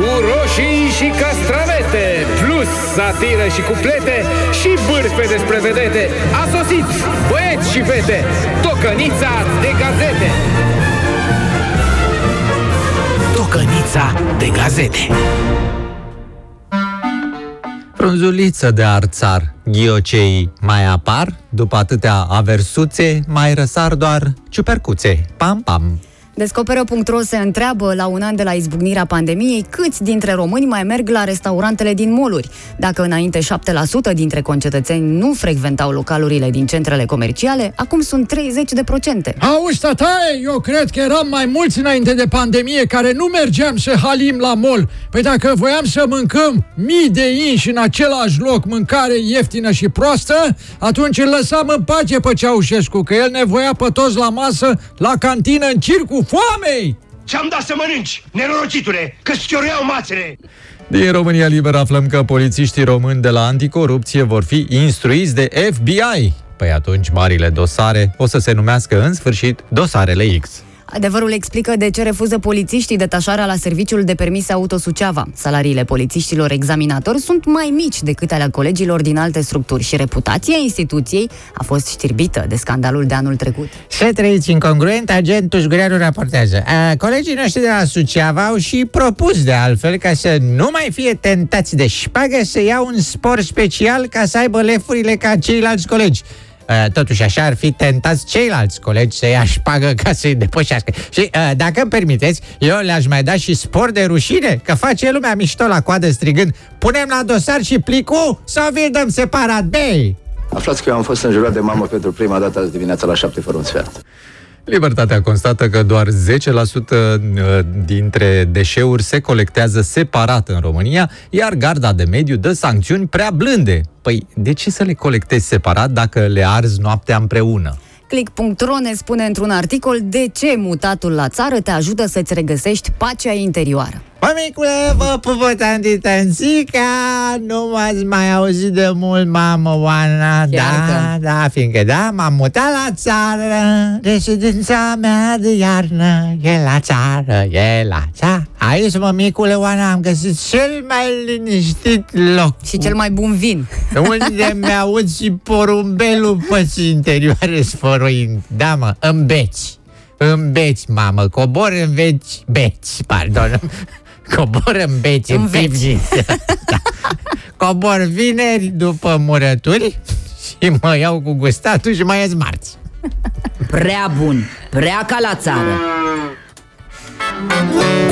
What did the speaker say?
Cu roșii și castravete Plus satiră și cuplete Și bârfe despre vedete A sosit băieți și fete Tocănița de gazete Tocănița de gazete Frunzuliță de arțar, ghiocei mai apar, după atâtea aversuțe, mai răsar doar ciupercuțe. Pam, pam! Descoperă.ro se întreabă la un an de la izbucnirea pandemiei câți dintre români mai merg la restaurantele din moluri. Dacă înainte 7% dintre concetățeni nu frecventau localurile din centrele comerciale, acum sunt 30%. Auzi, tataie, eu cred că eram mai mulți înainte de pandemie care nu mergeam să halim la mol. Păi dacă voiam să mâncăm mii de inși în același loc, mâncare ieftină și proastă, atunci îl lăsam în pace pe Ceaușescu, că el ne voia pe toți la masă, la cantină, în circu, foamei! Ce-am dat să mănânci, nenorocitule, că-ți cioreau mațele! Din România Liber aflăm că polițiștii români de la anticorupție vor fi instruiți de FBI. Păi atunci marile dosare o să se numească în sfârșit dosarele X. Adevărul explică de ce refuză polițiștii detașarea la serviciul de permise auto Suceava. Salariile polițiștilor examinatori sunt mai mici decât ale colegilor din alte structuri și reputația instituției a fost știrbită de scandalul de anul trecut. Să trăiți incongruent, agentul Gureanu raportează. A, colegii noștri de la Suceava au și propus de altfel ca să nu mai fie tentați de șpagă să iau un spor special ca să aibă lefurile ca ceilalți colegi. Uh, totuși așa ar fi tentați ceilalți colegi să ia șpagă ca să-i depășească. Și uh, dacă îmi permiteți, eu le-aș mai da și spor de rușine, că face lumea mișto la coadă strigând Punem la dosar și plicul sau vi dăm separat, bei! Aflați că eu am fost înjurat de mamă pentru prima dată azi dimineața la șapte fără un sfert. Libertatea constată că doar 10% dintre deșeuri se colectează separat în România, iar garda de mediu dă sancțiuni prea blânde. Păi, de ce să le colectezi separat dacă le arzi noaptea împreună? Click.ro ne spune într-un articol de ce mutatul la țară te ajută să-ți regăsești pacea interioară. Mămicule, vă pupă tanti Tanțica, nu m-ați mai auzit de mult, mamă Oana, da, că. da, fiindcă da, m-am mutat la țară, reședința mea de iarnă, e la țară, e la țară. Aici, mămicule Oana, am găsit cel mai liniștit loc. Și cel mai bun vin. Unde mi-aud și porumbelul pății interioare sfăruind. Da, mă, în beci. În beci, mamă, cobor în veci, beci, pardon. Cobor în beci, în, În veci. pivniță. Da. Cobor vineri după murături și mă iau cu gustatul și mai ies marți. Prea bun, prea ca la țară.